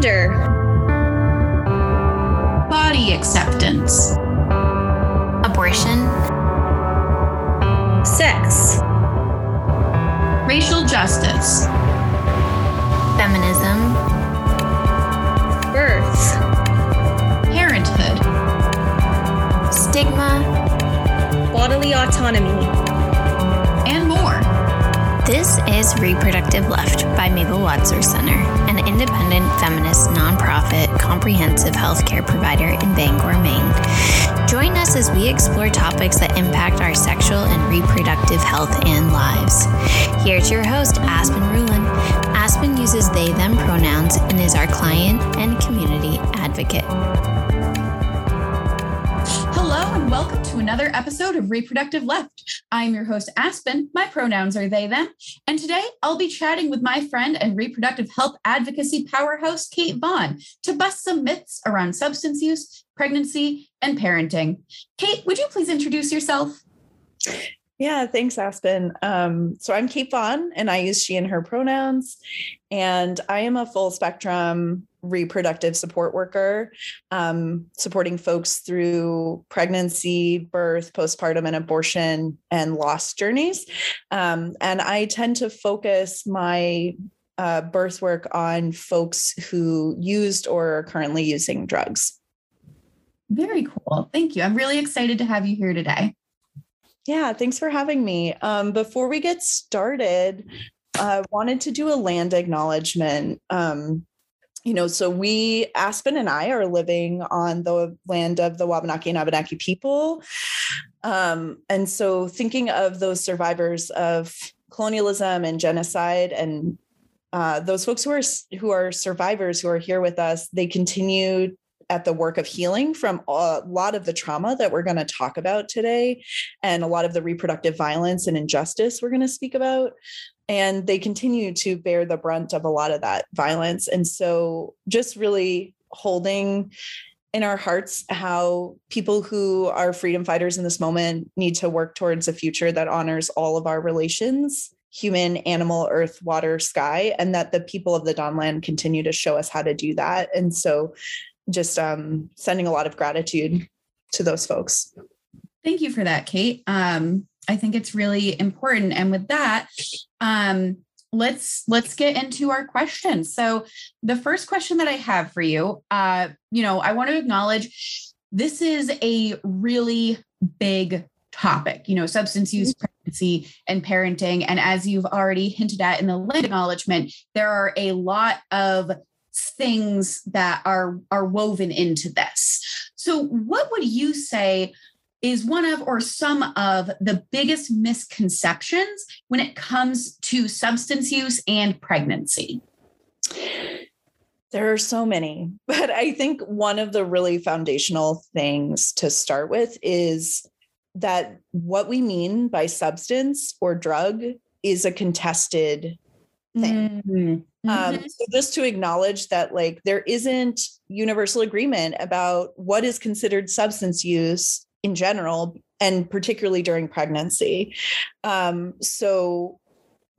Gender. Body acceptance. Abortion. Sex. Racial justice. Feminism. Birth. Parenthood. Stigma. Bodily autonomy. And more. This is Reproductive Left by Mabel Wadsworth Center, independent feminist nonprofit comprehensive healthcare provider in Bangor, Maine. Join us as we explore topics that impact our sexual and reproductive health and lives. Here's your host, Aspen Rulin. Aspen uses they them pronouns and is our client and community advocate. Hello, and welcome to another episode of Reproductive Left. I'm your host, Aspen. My pronouns are they, them. And today I'll be chatting with my friend and reproductive health advocacy powerhouse, Kate Vaughn, to bust some myths around substance use, pregnancy, and parenting. Kate, would you please introduce yourself? Yeah, thanks, Aspen. Um, so I'm Kate Vaughn, and I use she and her pronouns. And I am a full spectrum reproductive support worker, um, supporting folks through pregnancy, birth, postpartum, and abortion and loss journeys. Um, and I tend to focus my uh, birth work on folks who used or are currently using drugs. Very cool. Thank you. I'm really excited to have you here today. Yeah, thanks for having me. Um, before we get started, I uh, wanted to do a land acknowledgement. Um, you know, so we, Aspen and I, are living on the land of the Wabanaki and Abenaki people. Um, and so thinking of those survivors of colonialism and genocide and uh, those folks who are who are survivors who are here with us, they continue at the work of healing from a lot of the trauma that we're going to talk about today and a lot of the reproductive violence and injustice we're going to speak about and they continue to bear the brunt of a lot of that violence and so just really holding in our hearts how people who are freedom fighters in this moment need to work towards a future that honors all of our relations human, animal, earth, water, sky, and that the people of the Dawnland continue to show us how to do that. And so just um, sending a lot of gratitude to those folks. Thank you for that, Kate. Um, I think it's really important. And with that, um, let's let's get into our questions. So the first question that I have for you, uh, you know, I want to acknowledge this is a really big topic, you know, substance use, pregnancy, and parenting. And as you've already hinted at in the land acknowledgement, there are a lot of things that are are woven into this. So what would you say is one of or some of the biggest misconceptions when it comes to substance use and pregnancy? There are so many, but I think one of the really foundational things to start with is that what we mean by substance or drug is a contested thing. Mm-hmm. Um, mm-hmm. so just to acknowledge that like there isn't universal agreement about what is considered substance use in general and particularly during pregnancy um, so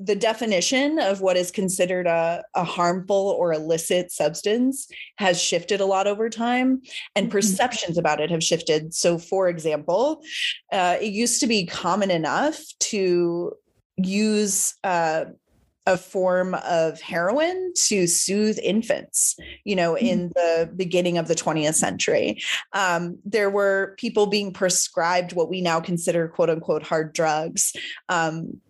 the definition of what is considered a, a, harmful or illicit substance has shifted a lot over time and mm-hmm. perceptions about it have shifted so for example uh, it used to be common enough to use uh, a form of heroin to soothe infants, you know, mm-hmm. in the beginning of the 20th century. Um, there were people being prescribed what we now consider quote unquote hard drugs. Um,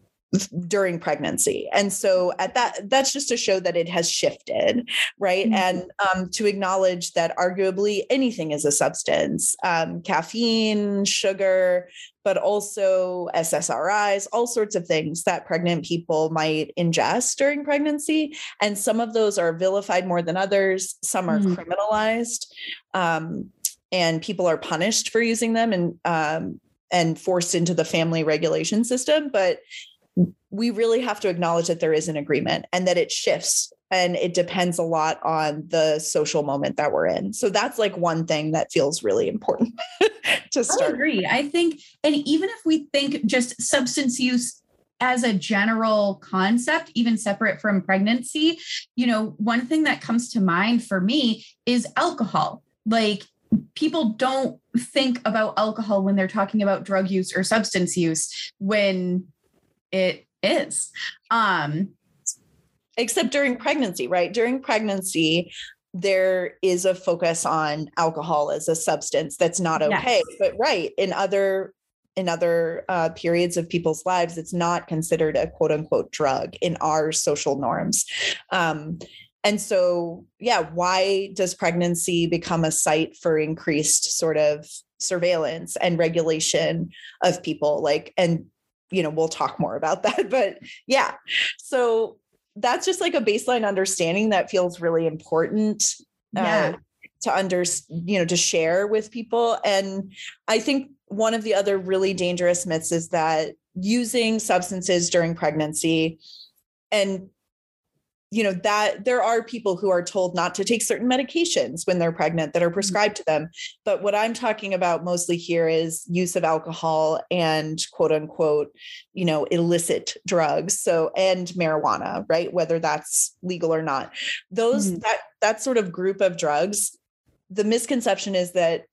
during pregnancy. And so at that that's just to show that it has shifted right? Mm-hmm. and um, to acknowledge that arguably anything is a substance um, caffeine sugar but also ssris all sorts of things that pregnant people might ingest during pregnancy. And some of those are vilified more than others. Some are mm-hmm. criminalized um, and people are punished for using them and um, and forced into the family regulation system. But we really have to acknowledge that there is an agreement and that it shifts and it depends a lot on the social moment that we're in. So that's like one thing that feels really important to start. I agree. I think, and even if we think just substance use as a general concept, even separate from pregnancy, you know, one thing that comes to mind for me is alcohol. Like people don't think about alcohol when they're talking about drug use or substance use when it is. Um, Except during pregnancy, right? During pregnancy, there is a focus on alcohol as a substance that's not okay. Yes. But right in other in other uh, periods of people's lives, it's not considered a quote unquote drug in our social norms. Um, and so, yeah, why does pregnancy become a site for increased sort of surveillance and regulation of people? Like, and, you know, we'll talk more about that. But yeah, so that's just like a baseline understanding that feels really important. Uh, yeah. Uh, to under you know to share with people and i think one of the other really dangerous myths is that using substances during pregnancy and you know that there are people who are told not to take certain medications when they're pregnant that are mm-hmm. prescribed to them but what i'm talking about mostly here is use of alcohol and quote unquote you know illicit drugs so and marijuana right whether that's legal or not those mm-hmm. that that sort of group of drugs the misconception is that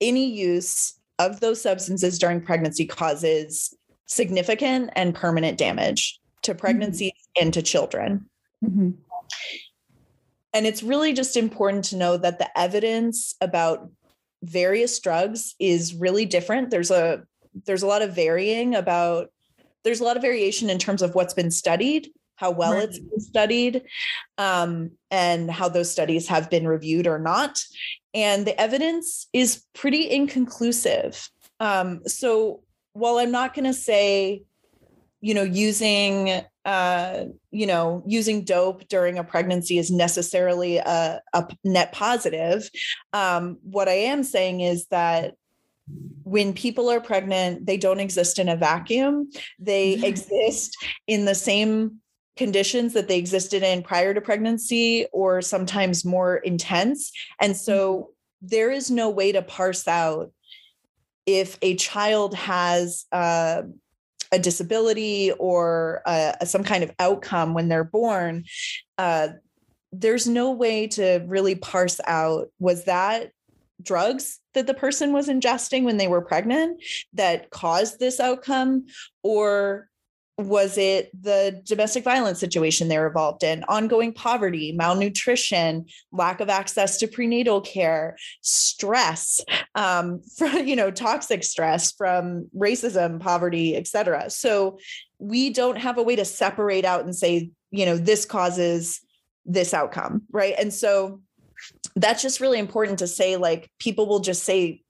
any use of those substances during pregnancy causes significant and permanent damage to pregnancies mm-hmm. and to children Mm-hmm. And it's really just important to know that the evidence about various drugs is really different. There's a there's a lot of varying about there's a lot of variation in terms of what's been studied, how well right. it's been studied, um, and how those studies have been reviewed or not. And the evidence is pretty inconclusive. Um, so while I'm not going to say, you know, using uh, you know, using dope during a pregnancy is necessarily a, a net positive. Um, what I am saying is that when people are pregnant, they don't exist in a vacuum. They exist in the same conditions that they existed in prior to pregnancy or sometimes more intense. And so mm-hmm. there is no way to parse out if a child has uh, a disability or uh, some kind of outcome when they're born, uh, there's no way to really parse out was that drugs that the person was ingesting when they were pregnant that caused this outcome or was it the domestic violence situation they're involved in ongoing poverty malnutrition lack of access to prenatal care stress um, from you know toxic stress from racism poverty etc so we don't have a way to separate out and say you know this causes this outcome right? And so that's just really important to say like people will just say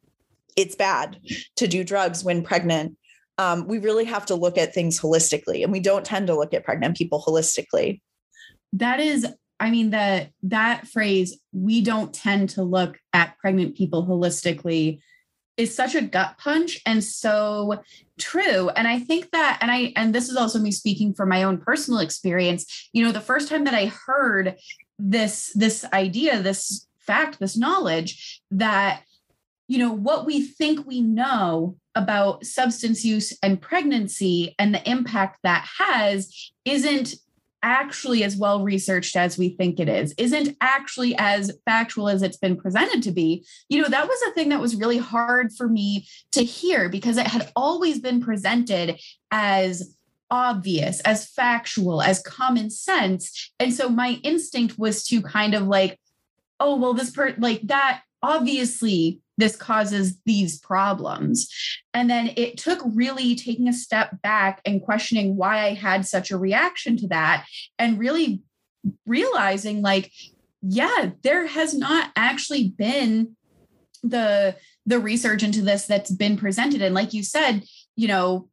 it's bad to do drugs when pregnant um, we really have to look at things holistically and we don't tend to look at pregnant people holistically. That is i mean that that phrase we don't tend to look at pregnant people holistically is such a gut punch and so true. And i think that and i and this is also me speaking from my own personal experience you know the first time that i heard this this idea this fact this knowledge that you know what we think we know about substance use and pregnancy and the impact that has isn't actually as well researched as we think it is isn't actually as factual as it's been presented to be. You know that was a thing that was really hard for me to hear because it had always been presented as obvious as factual as common sense. And so my instinct was to kind of like oh well this part like that obviously this causes these problems. And then it took really taking a step back and questioning why I had such a reaction to that and really realizing like, yeah, there has not actually been the the research into this that's been presented and like you said you know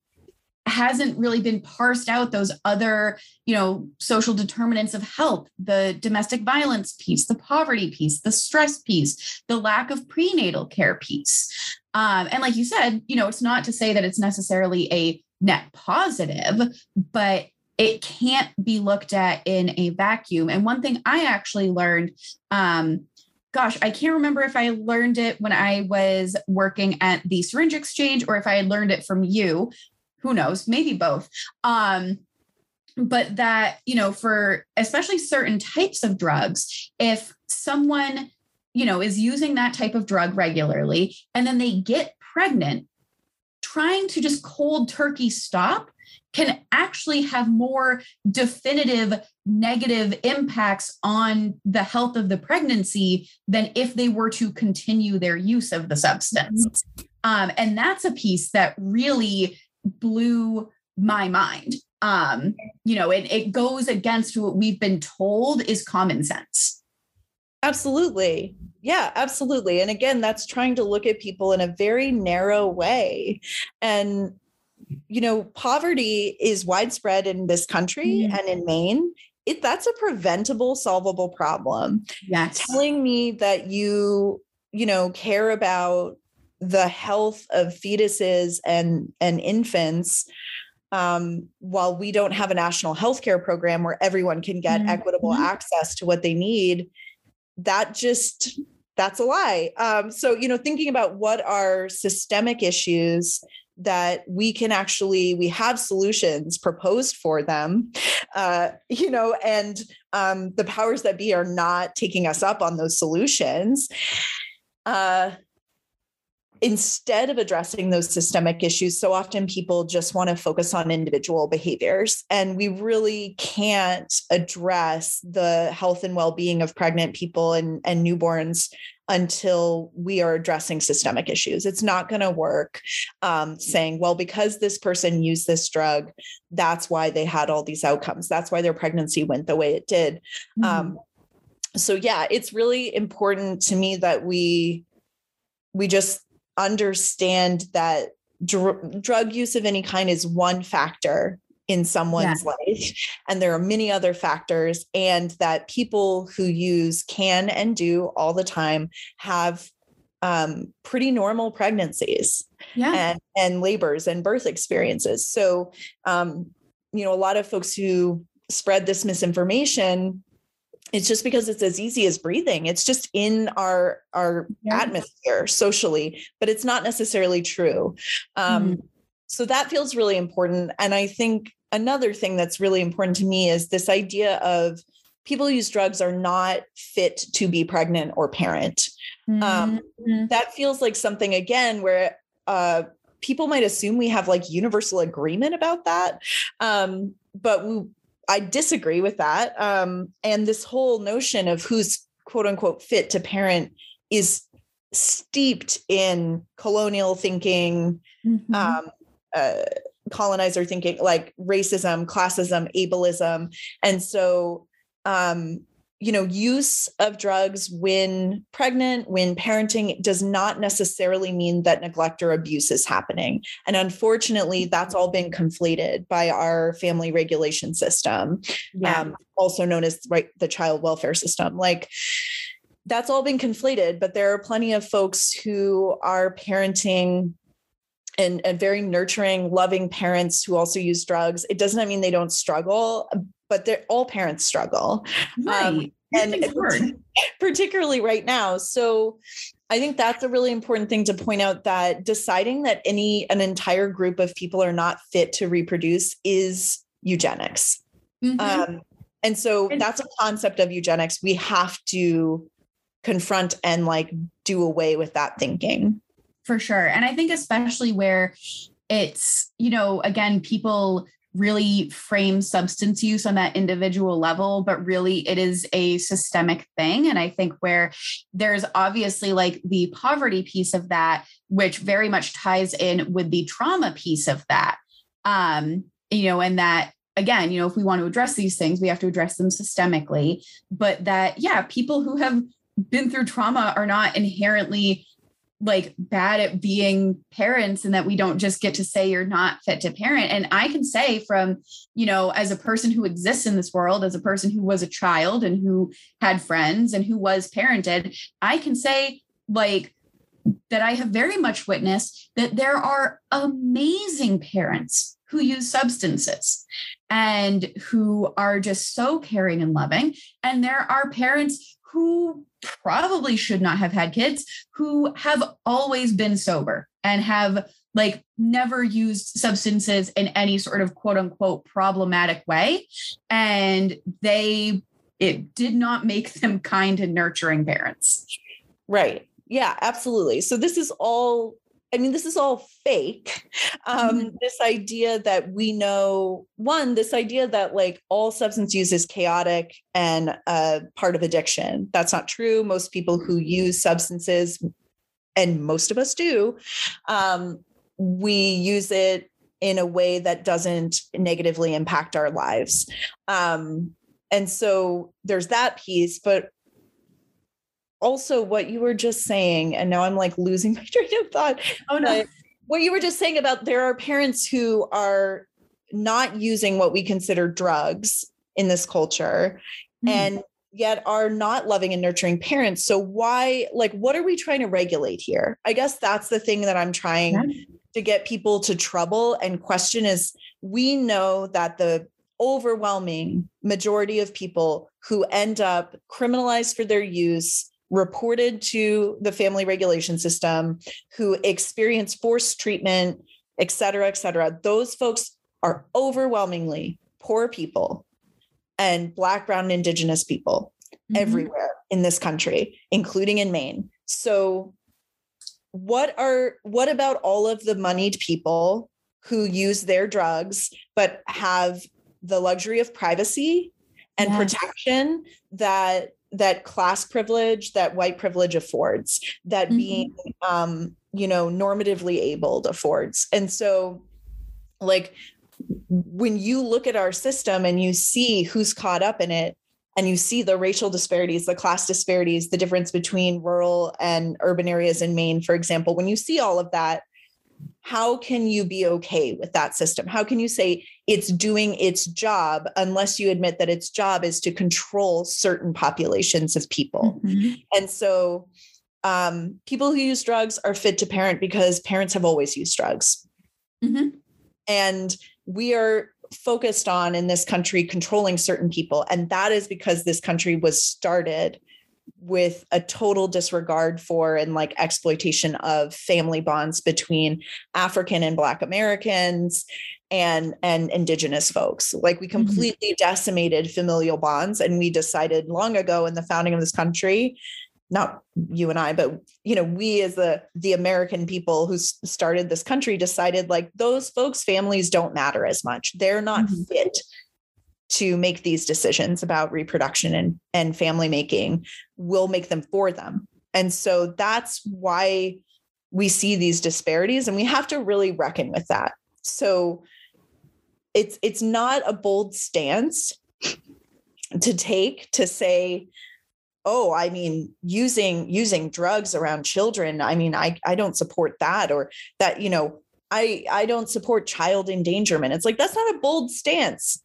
hasn't really been parsed out those other you know social determinants of health the domestic violence piece the poverty piece the stress piece the lack of prenatal care piece. Um, and like you said you know it's not to say that it's necessarily a net positive but it can't be looked at in a vacuum. And one thing i actually learned um, gosh, I can't remember if I learned it when I was working at the syringe exchange or if I had learned it from you, who knows, maybe both. Um, but that, you know, for especially certain types of drugs, if someone, you know, is using that type of drug regularly and then they get pregnant, trying to just cold turkey stop can actually have more definitive negative impacts on the health of the pregnancy than if they were to continue their use of the substance. Um, and that's a piece that really blew my mind. Um, you know, it, it goes against what we've been told is common sense. Absolutely. Yeah, absolutely. And again, that's trying to look at people in a very narrow way. And, you know, poverty is widespread in this country mm-hmm. and in Maine. It, that's a preventable, solvable problem. Yes. Telling me that you, you know, care about the health of fetuses and and infants um, while we don't have a national healthcare program where everyone can get mm-hmm. equitable mm-hmm. access to what they need that just that's a lie um, so you know thinking about what are systemic issues that we can actually we have solutions proposed for them uh, you know and um, the powers that be are not taking us up on those solutions uh, instead of addressing those systemic issues, so often people just want to focus on individual behaviors. And we really can't address the health and well being of pregnant people and, and newborns until we are addressing systemic issues. It's not going to work um, saying, well, because this person used this drug, that's why they had all these outcomes. That's why their pregnancy went the way it did. Mm-hmm. Um, so, yeah, it's really important to me that we we just understand that dr- drug use of any kind is one factor in someone's yeah. life and there are many other factors and that people who use can and do all the time have um, pretty normal pregnancies yeah. and, and labors and birth experiences so um, you know a lot of folks who spread this misinformation it's just because it's as easy as breathing it's just in our our yeah. atmosphere socially but it's not necessarily true um, mm-hmm. so that feels really important and i think another thing that's really important to me is this idea of people who use drugs are not fit to be pregnant or parent um, mm-hmm. um, that feels like something again where uh, people might assume we have like universal agreement about that um, but we I disagree with that. Um, and this whole notion of who's quote unquote fit to parent is steeped in colonial thinking, mm-hmm. um, uh, colonizer thinking, like racism, classism, ableism. And so um, you know, use of drugs when pregnant, when parenting does not necessarily mean that neglect or abuse is happening. And unfortunately, that's all been conflated by our family regulation system, yeah. um, also known as right, the child welfare system. Like, that's all been conflated, but there are plenty of folks who are parenting and, and very nurturing, loving parents who also use drugs. It doesn't mean they don't struggle, but they're all parents struggle. Right. Um, and particularly right now. So I think that's a really important thing to point out that deciding that any an entire group of people are not fit to reproduce is eugenics. Mm-hmm. Um, and so that's a concept of eugenics we have to confront and like do away with that thinking. For sure. And I think especially where it's, you know, again, people really frame substance use on that individual level, but really it is a systemic thing. And I think where there's obviously like the poverty piece of that, which very much ties in with the trauma piece of that. Um, you know, and that again, you know, if we want to address these things, we have to address them systemically. But that, yeah, people who have been through trauma are not inherently like bad at being parents and that we don't just get to say you're not fit to parent. And i can say from you know as a person who exists in this world as a person who was a child and who had friends and who was parented i can say like that i have very much witnessed that there are amazing parents who use substances and who are just so caring and loving. And there are parents who probably should not have had kids who have always been sober and have like never used substances in any sort of quote unquote problematic way. And they it did not make them kind and nurturing parents. Right. Yeah absolutely. So this is all I mean, this is all fake. Um, mm-hmm. This idea that we know, one, this idea that like all substance use is chaotic and uh, part of addiction. That's not true. Most people who use substances, and most of us do, um, we use it in a way that doesn't negatively impact our lives. Um, and so there's that piece. But also what you were just saying, and now I'm like losing my train of thought. Oh no. what you were just saying about there are parents who are not using what we consider drugs in this culture mm. and yet are not loving and nurturing parents. So why like what are we trying to regulate here? I guess that's the thing that I'm trying yeah. to get people to trouble and question is we know that the overwhelming majority of people who end up criminalized for their use reported to the family regulation system, who experience forced treatment, et cetera, et cetera, those folks are overwhelmingly poor people and Black, Brown, and Indigenous people mm-hmm. everywhere in this country, including in Maine. So, what are what about all of the moneyed people who use their drugs but have the luxury of privacy and yes. protection that that class privilege that white privilege affords that mm-hmm. being um you know normatively abled affords and so like when you look at our system and you see who's caught up in it and you see the racial disparities the class disparities the difference between rural and urban areas in Maine for example when you see all of that how can you be okay with that system? How can you say it's doing its job unless you admit that its job is to control certain populations of people? Mm-hmm. And so um, people who use drugs are fit to parent because parents have always used drugs. Mm-hmm. And we are focused on in this country controlling certain people. And that is because this country was started with a total disregard for and like exploitation of family bonds between African and Black Americans and and indigenous folks like we mm-hmm. completely mm-hmm. decimated familial bonds and we decided long ago in the founding of this country not you and I but you know we as the the American people who started this country decided like those folks families don't matter as much they're not mm-hmm. fit to make these decisions about reproduction and, and family making will make them for them. And so that's why we see these disparities and we have to really reckon with that. So it's it's not a bold stance to take to say oh i mean using using drugs around children i mean i i don't support that or that you know i i don't support child endangerment it's like that's not a bold stance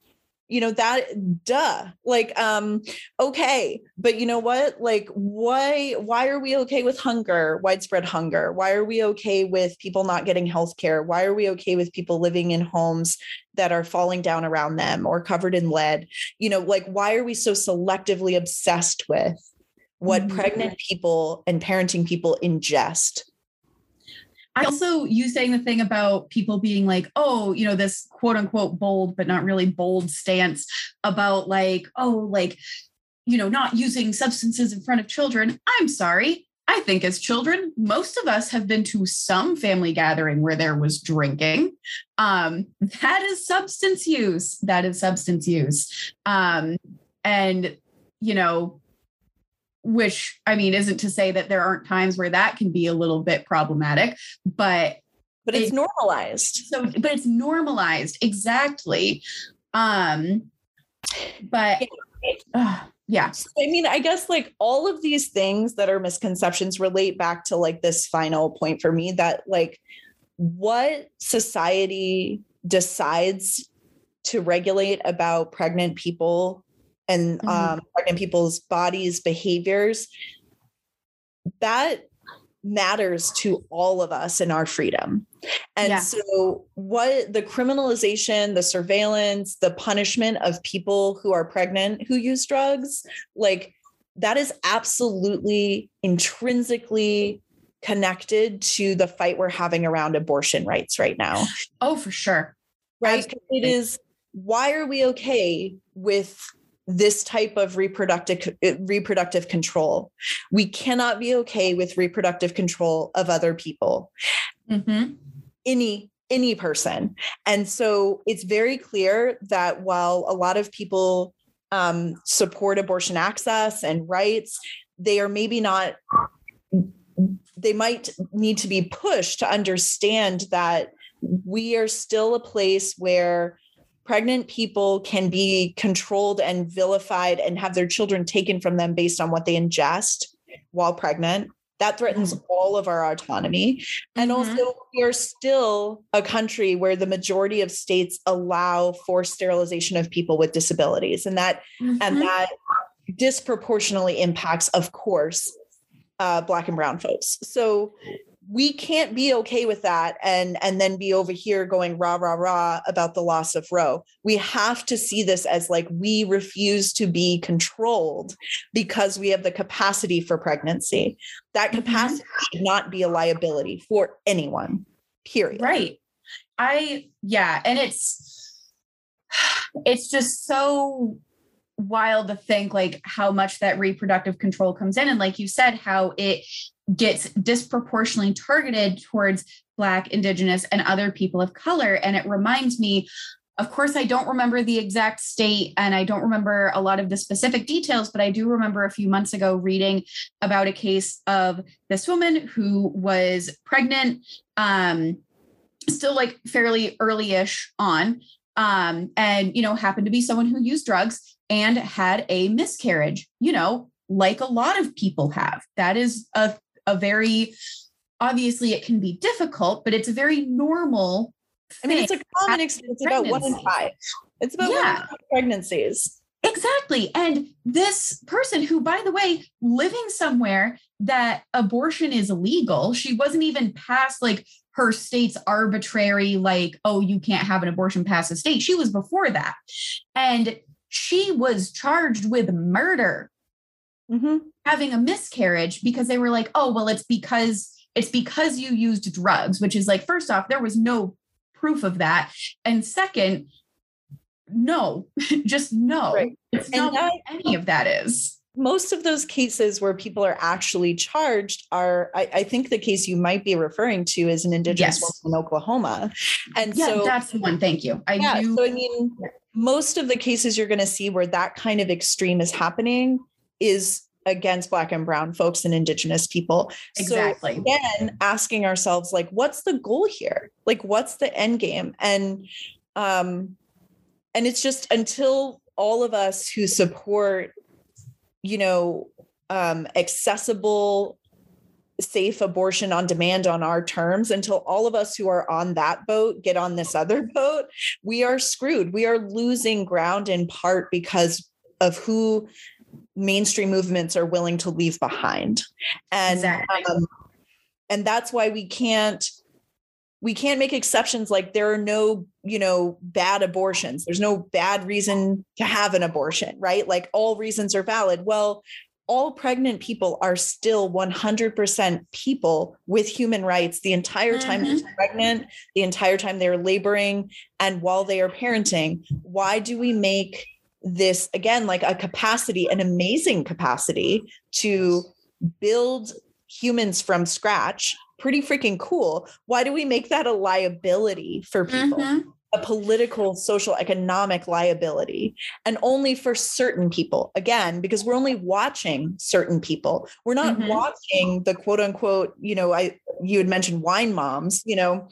you know that duh like um okay but you know what? Like why why are we okay with hunger widespread hunger? Why are we okay with people not getting health care why are we okay with people living in homes that are falling down around them or covered in lead? You know like why are we so selectively obsessed with what mm-hmm. pregnant people and parenting people ingest I also you saying the thing about people being like, oh, you know, this quote unquote bold, but not really bold stance about like, oh, like, you know, not using substances in front of children. I'm sorry. I think as children, most of us have been to some family gathering where there was drinking. Um, that is substance use. That is substance use. Um, and, you know, which I mean isn't to say that there aren't times where that can be a little bit problematic, but but it's it, normalized. So but it's normalized exactly. Um but uh, yeah. I mean, I guess like all of these things that are misconceptions relate back to like this final point for me that like what society decides to regulate about pregnant people and mm-hmm. um, pregnant people's bodies, behaviors, that matters to all of us in our freedom. And yeah. so, what the criminalization, the surveillance, the punishment of people who are pregnant who use drugs, like that is absolutely intrinsically connected to the fight we're having around abortion rights right now. Oh, for sure. Right. It is why are we okay with this type of reproductive uh, reproductive control? We cannot be okay with reproductive control of other people. Mm-hmm. Any any person. And so it's very clear that while a lot of people um, support abortion access and rights, they are maybe not they might need to be pushed to understand that we are still a place where pregnant people can be controlled and vilified and have their children taken from them based on what they ingest while pregnant. That threatens mm-hmm. all of our autonomy. And mm-hmm. also, we are still a country where the majority of states allow forced sterilization of people with disabilities. And that mm-hmm. and that disproportionately impacts, of course, uh, black and brown folks. So we can't be okay with that and and then be over here going rah rah rah about the loss of Roe. We have to see this as like we refuse to be controlled because we have the capacity for pregnancy. That mm-hmm. capacity should not be a liability for anyone. Period. Right. I yeah, and it's it's just so wild to think like how much that reproductive control comes in and like you said how it gets disproportionately targeted towards black indigenous and other people of color and it reminds me of course i don't remember the exact state and i don't remember a lot of the specific details but i do remember a few months ago reading about a case of this woman who was pregnant um still like fairly early-ish on um, and you know happened to be someone who used drugs and had a miscarriage, you know, like a lot of people have. That is a, a very, obviously, it can be difficult, but it's a very normal. I mean, it's a common experience. It's about one in five. It's about yeah. pregnancies. Exactly. And this person, who, by the way, living somewhere that abortion is illegal, she wasn't even past like her state's arbitrary, like, oh, you can't have an abortion past the state. She was before that. And she was charged with murder mm-hmm. having a miscarriage because they were like oh well it's because it's because you used drugs which is like first off there was no proof of that and second no just no right. it's and not that, any of that is most of those cases where people are actually charged are I, I, think the case you might be referring to is an indigenous yes. woman in oklahoma and yeah, so that's the one thank you i yeah, do so i mean most of the cases you're going to see where that kind of extreme is happening is against black and brown folks and indigenous people. Exactly. so again asking ourselves like what's the goal here? Like what's the end game? And um and it's just until all of us who support you know um accessible safe abortion on demand on our terms until all of us who are on that boat get on this other boat we are screwed. We are losing ground in part because of who mainstream movements are willing to leave behind and exactly. um, and that's why we can't we can't make exceptions like there are no you know bad abortions there's no bad reason to have an abortion right like all reasons are valid well all pregnant people are still 100% people with human rights the entire time mm-hmm. they're pregnant, the entire time they're laboring, and while they are parenting. Why do we make this, again, like a capacity, an amazing capacity to build humans from scratch? Pretty freaking cool. Why do we make that a liability for people? Mm-hmm a political, social, economic liability, and only for certain people. Again, because we're only watching certain people. We're not mm-hmm. watching the quote unquote, you know, I you had mentioned wine moms, you know,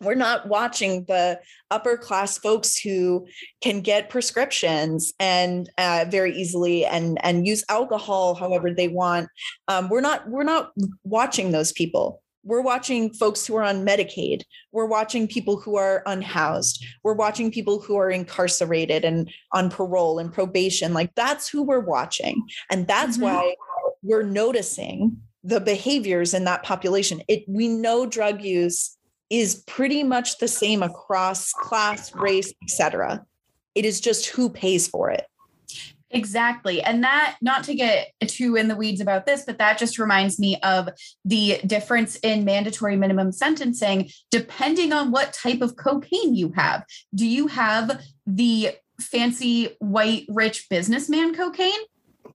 we're not watching the upper class folks who can get prescriptions and uh, very easily and and use alcohol however they want um, we're not we're not watching those people we're watching folks who are on Medicaid. We're watching people who are unhoused. We're watching people who are incarcerated and on parole and probation. Like that's who we're watching. And that's mm-hmm. why we're noticing the behaviors in that population. It we know drug use is pretty much the same across class, race, etc. It is just who pays for it. Exactly. And that, not to get too in the weeds about this, but that just reminds me of the difference in mandatory minimum sentencing depending on what type of cocaine you have. Do you have the fancy white rich businessman cocaine?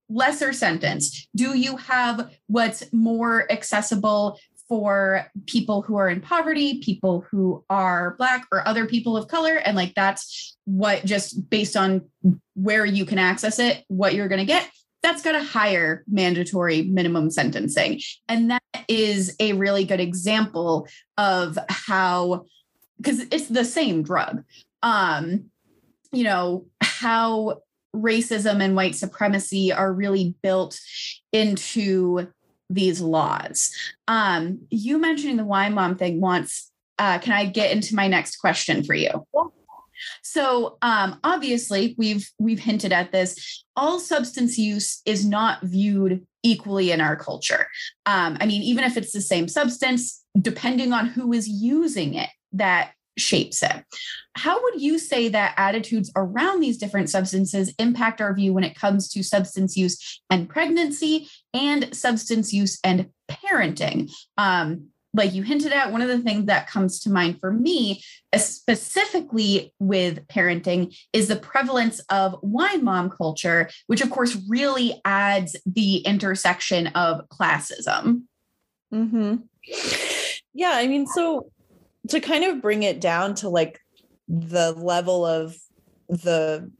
Lesser sentence. Do you have what's more accessible for people who are in poverty, people who are Black or other people of color. And like that's what just based on where you can access it, what you're going to get. That's got a higher mandatory minimum sentencing. And that is a really good example of how, because it's the same drug. Um, you know, how racism and white supremacy are really built into these laws. Um, you mentioning the wine mom thing once. Uh, can I get into my next question for you? So um, obviously we've we've hinted at this. All substance use is not viewed equally in our culture. Um, I mean, even if it's the same substance, depending on who is using it, that shapes it. How would you say that attitudes around these different substances impact our view when it comes to substance use and pregnancy and substance use and parenting? Um, like you hinted at, one of the things that comes to mind for me, specifically with parenting, is the prevalence of wine mom culture, which of course really adds the intersection of classism. Mm-hmm. Yeah, I mean, so to kind of bring it down to like the level of the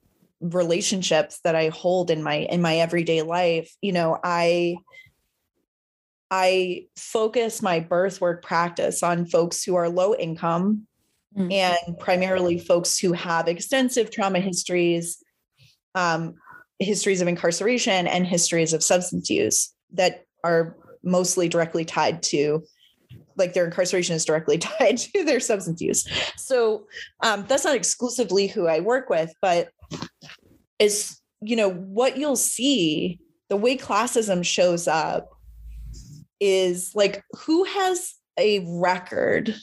relationships that I hold in my in my everyday life, you know, I I focus my birth work practice on folks who are low income mm-hmm. and primarily folks who have extensive trauma histories, um, histories of incarceration, and histories of substance use that are mostly directly tied to like their incarceration is directly tied to their substance use. So um, that's not exclusively who I work with, but is you know what you'll see the way classism shows up is like who has a record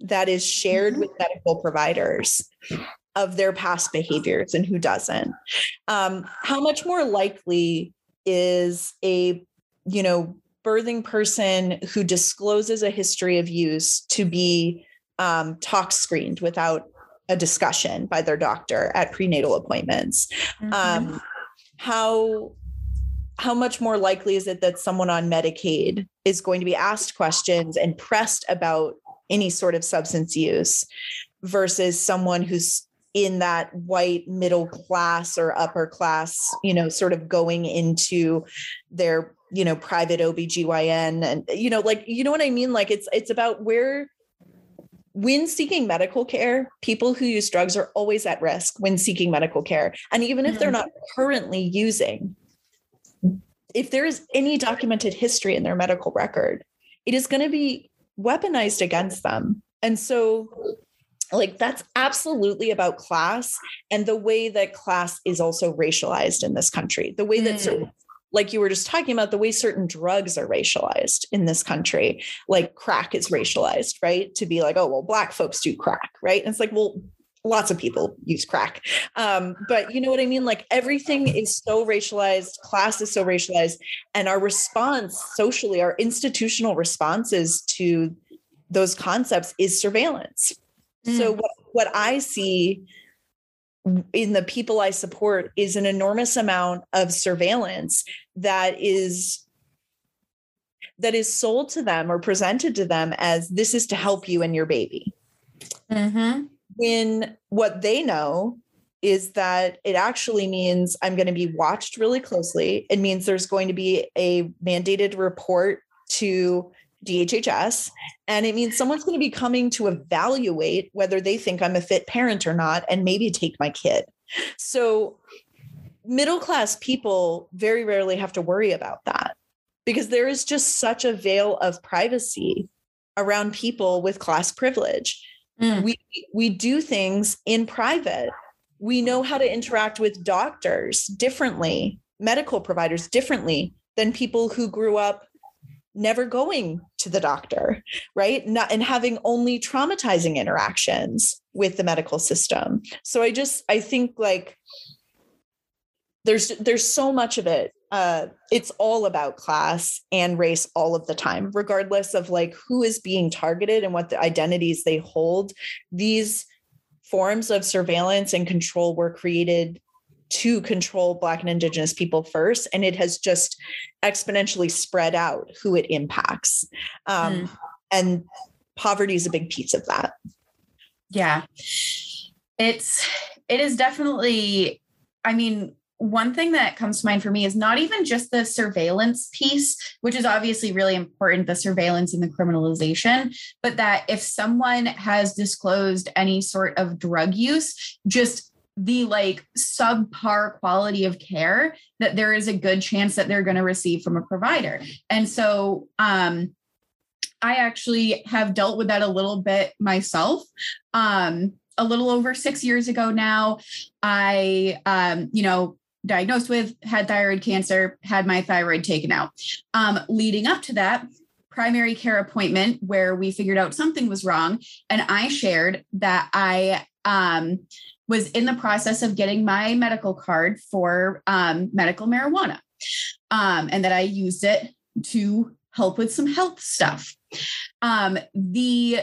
that is shared mm-hmm. with medical providers of their past behaviors and who doesn't um, how much more likely is a you know birthing person who discloses a history of use to be um, tox screened without a discussion by their doctor at prenatal appointments mm-hmm. um, how how much more likely is it that someone on medicaid is going to be asked questions and pressed about any sort of substance use versus someone who's in that white middle class or upper class you know sort of going into their you know private OBGYN and you know like you know what I mean like it's it's about where when seeking medical care people who use drugs are always at risk when seeking medical care and even if they're mm-hmm. not currently using if there is any documented history in their medical record it is going to be weaponized against them and so like that's absolutely about class and the way that class is also racialized in this country the way that mm. Like you were just talking about the way certain drugs are racialized in this country like crack is racialized right? To be like oh well black folks do crack right? And it's like well lots of people use crack. Um, but you know what i mean? Like everything is so racialized class is so racialized and our response socially our institutional responses to those concepts is surveillance. Mm. so what, what i see in the people I support is an enormous amount of surveillance that is that is sold to them or presented to them as this is to help you and your baby. Mm-hmm. When what they know is that it actually means I'm going to be watched really closely. It means there's going to be a mandated report to DHHS. And it means someone's going to be coming to evaluate whether they think I'm a fit parent or not, and maybe take my kid. So, middle class people very rarely have to worry about that because there is just such a veil of privacy around people with class privilege. Mm. We, we do things in private. We know how to interact with doctors differently, medical providers differently than people who grew up never going to the doctor, right? Not and having only traumatizing interactions with the medical system. So I just I think like there's there's so much of it uh it's all about class and race all of the time regardless of like who is being targeted and what the identities they hold these forms of surveillance and control were created to control black and indigenous people first and it has just exponentially spread out who it impacts. Um, mm. and poverty is a big piece of that. Yeah. It's it is definitely i mean one thing that comes to mind for me is not even just the surveillance piece, which is obviously really important, the surveillance and the criminalization, but that if someone has disclosed any sort of drug use, just the like subpar quality of care that there is a good chance that they're going to receive from a provider. And so, um, I actually have dealt with that a little bit myself. Um, a little over six years ago now, I, um, you know, diagnosed with, had thyroid cancer, had my thyroid taken out. Um, leading up to that, primary care appointment where we figured out something was wrong. And I shared that I um, was in the process of getting my medical card for um, medical marijuana um, and that I used it to help with some health stuff. Um, the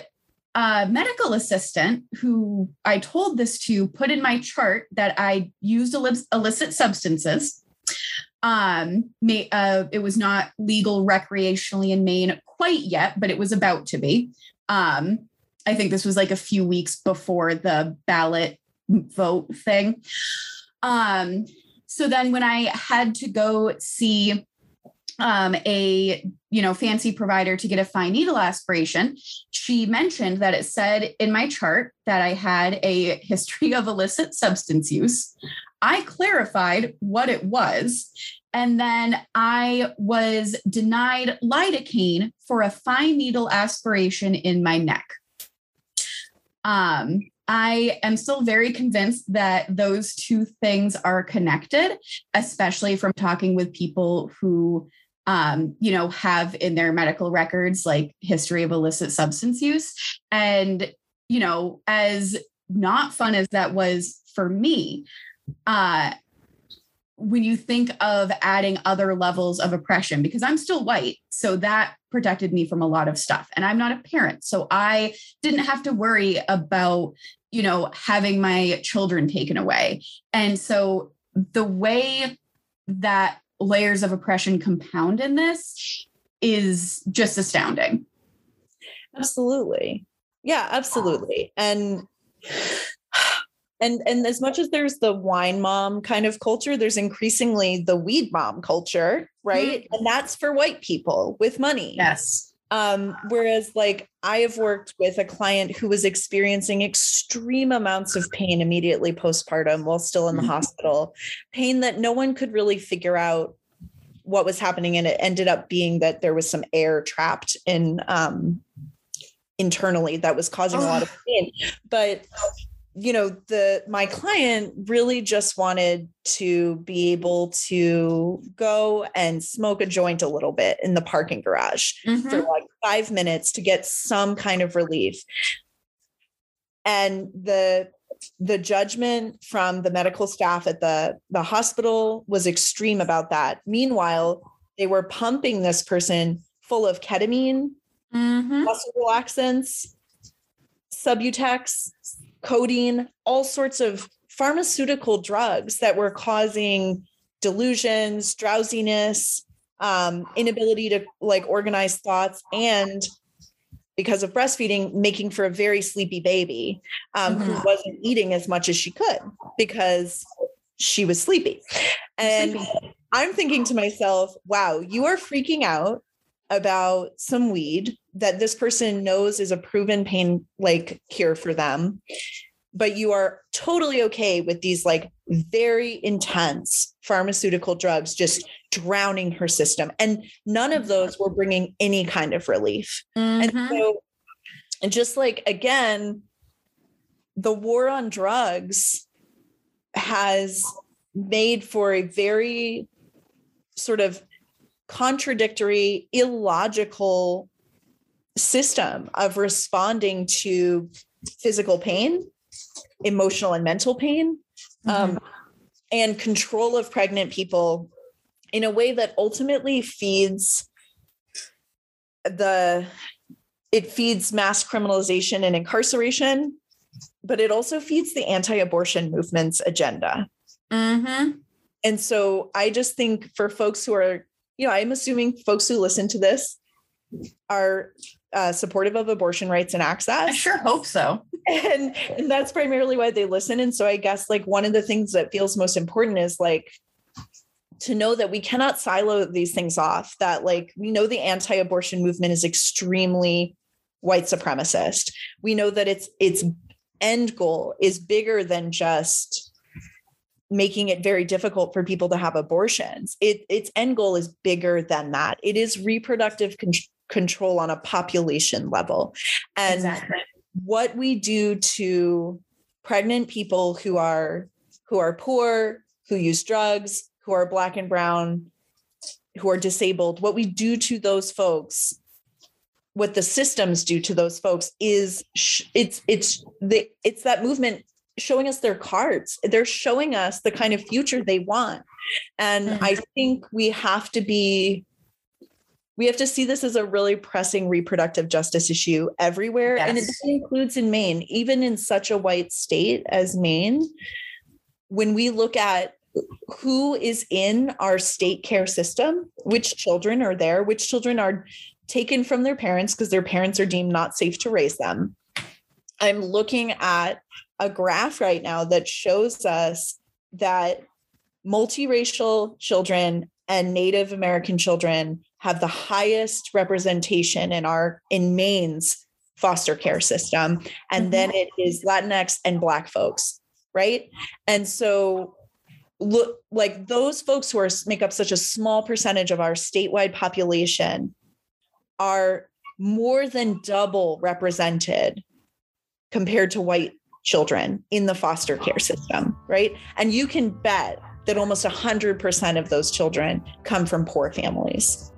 uh, medical assistant who I told this to put in my chart that I used illicit substances. Um, may, uh, it was not legal recreationally in Maine quite yet, but it was about to be. Um, I think this was like a few weeks before the ballot vote thing. Um, so then when I had to go see um, a you know fancy provider to get a fine needle aspiration she mentioned that it said in my chart that i had a history of illicit substance use i clarified what it was and then i was denied lidocaine for a fine needle aspiration in my neck um, I am still very convinced that those two things are connected, especially from talking with people who um, you know, have in their medical records like history of illicit substance use. And, you know, as not fun as that was for me, uh, when you think of adding other levels of oppression, because I'm still white, so that protected me from a lot of stuff. And I'm not a parent, so I didn't have to worry about, you know, having my children taken away. And so the way that layers of oppression compound in this is just astounding. Absolutely. Yeah, absolutely. And and and as much as there's the wine mom kind of culture, there's increasingly the weed mom culture, right? Mm-hmm. And that's for white people with money. Yes. Um, whereas, like, I have worked with a client who was experiencing extreme amounts of pain immediately postpartum while still in the mm-hmm. hospital, pain that no one could really figure out what was happening. And it ended up being that there was some air trapped in um, internally that was causing oh. a lot of pain. But you know the my client really just wanted to be able to go and smoke a joint a little bit in the parking garage mm-hmm. for like 5 minutes to get some kind of relief and the the judgment from the medical staff at the the hospital was extreme about that meanwhile they were pumping this person full of ketamine mm-hmm. muscle relaxants subutex codeine, all sorts of pharmaceutical drugs that were causing delusions, drowsiness, um, inability to like organize thoughts, and because of breastfeeding, making for a very sleepy baby um, mm-hmm. who wasn't eating as much as she could because she was sleepy. And sleepy. I'm thinking to myself, wow, you are freaking out about some weed that this person knows is a proven pain like cure for them. But you are totally okay with these like very intense pharmaceutical drugs just drowning her system. And none of those were bringing any kind of relief. Mm-hmm. and so and just like again the war on drugs has made for a very sort of contradictory, illogical system of responding to physical pain, emotional and mental pain. Mm-hmm. Um, and control of pregnant people in a way that ultimately feeds the it feeds mass criminalization and incarceration but it also feeds the anti-abortion movement's agenda Mm-hmm. and so i just think for folks who are you know i'm assuming folks who listen to this are uh, supportive of abortion rights and access. I sure hope so. and and that's primarily why they listen and so i guess like one of the things that feels most important is like to know that we cannot silo these things off that like we know the anti-abortion movement is extremely white supremacist we know that its its end goal is bigger than just making it very difficult for people to have abortions. It its end goal is bigger than that. It is reproductive con- control on a population level. And exactly. what we do to pregnant people who are who are poor who use drugs who are black and brown who are disabled what we do to those folks what the systems do to those folks is sh- it's it's the it's that movement showing us their cards. They're showing us the kind of future they want. And Mhm. i think we have to be we have to see this as a really pressing reproductive justice issue everywhere. And it includes in maine even in such a white state as maine. When we look at who is in our state care system which children are there which children are taken from their parents because their parents are deemed not safe to raise them. I'm looking at a graph right now that shows us that multiracial children and native american children have the highest representation in our in maine's foster care system and Mhm. then it is latinx and black folks right and so look like those folks who are make up such a small percentage of our statewide population are more than double represented compared to white children in the foster care system right? And you can bet that almost 100% of those children come from poor families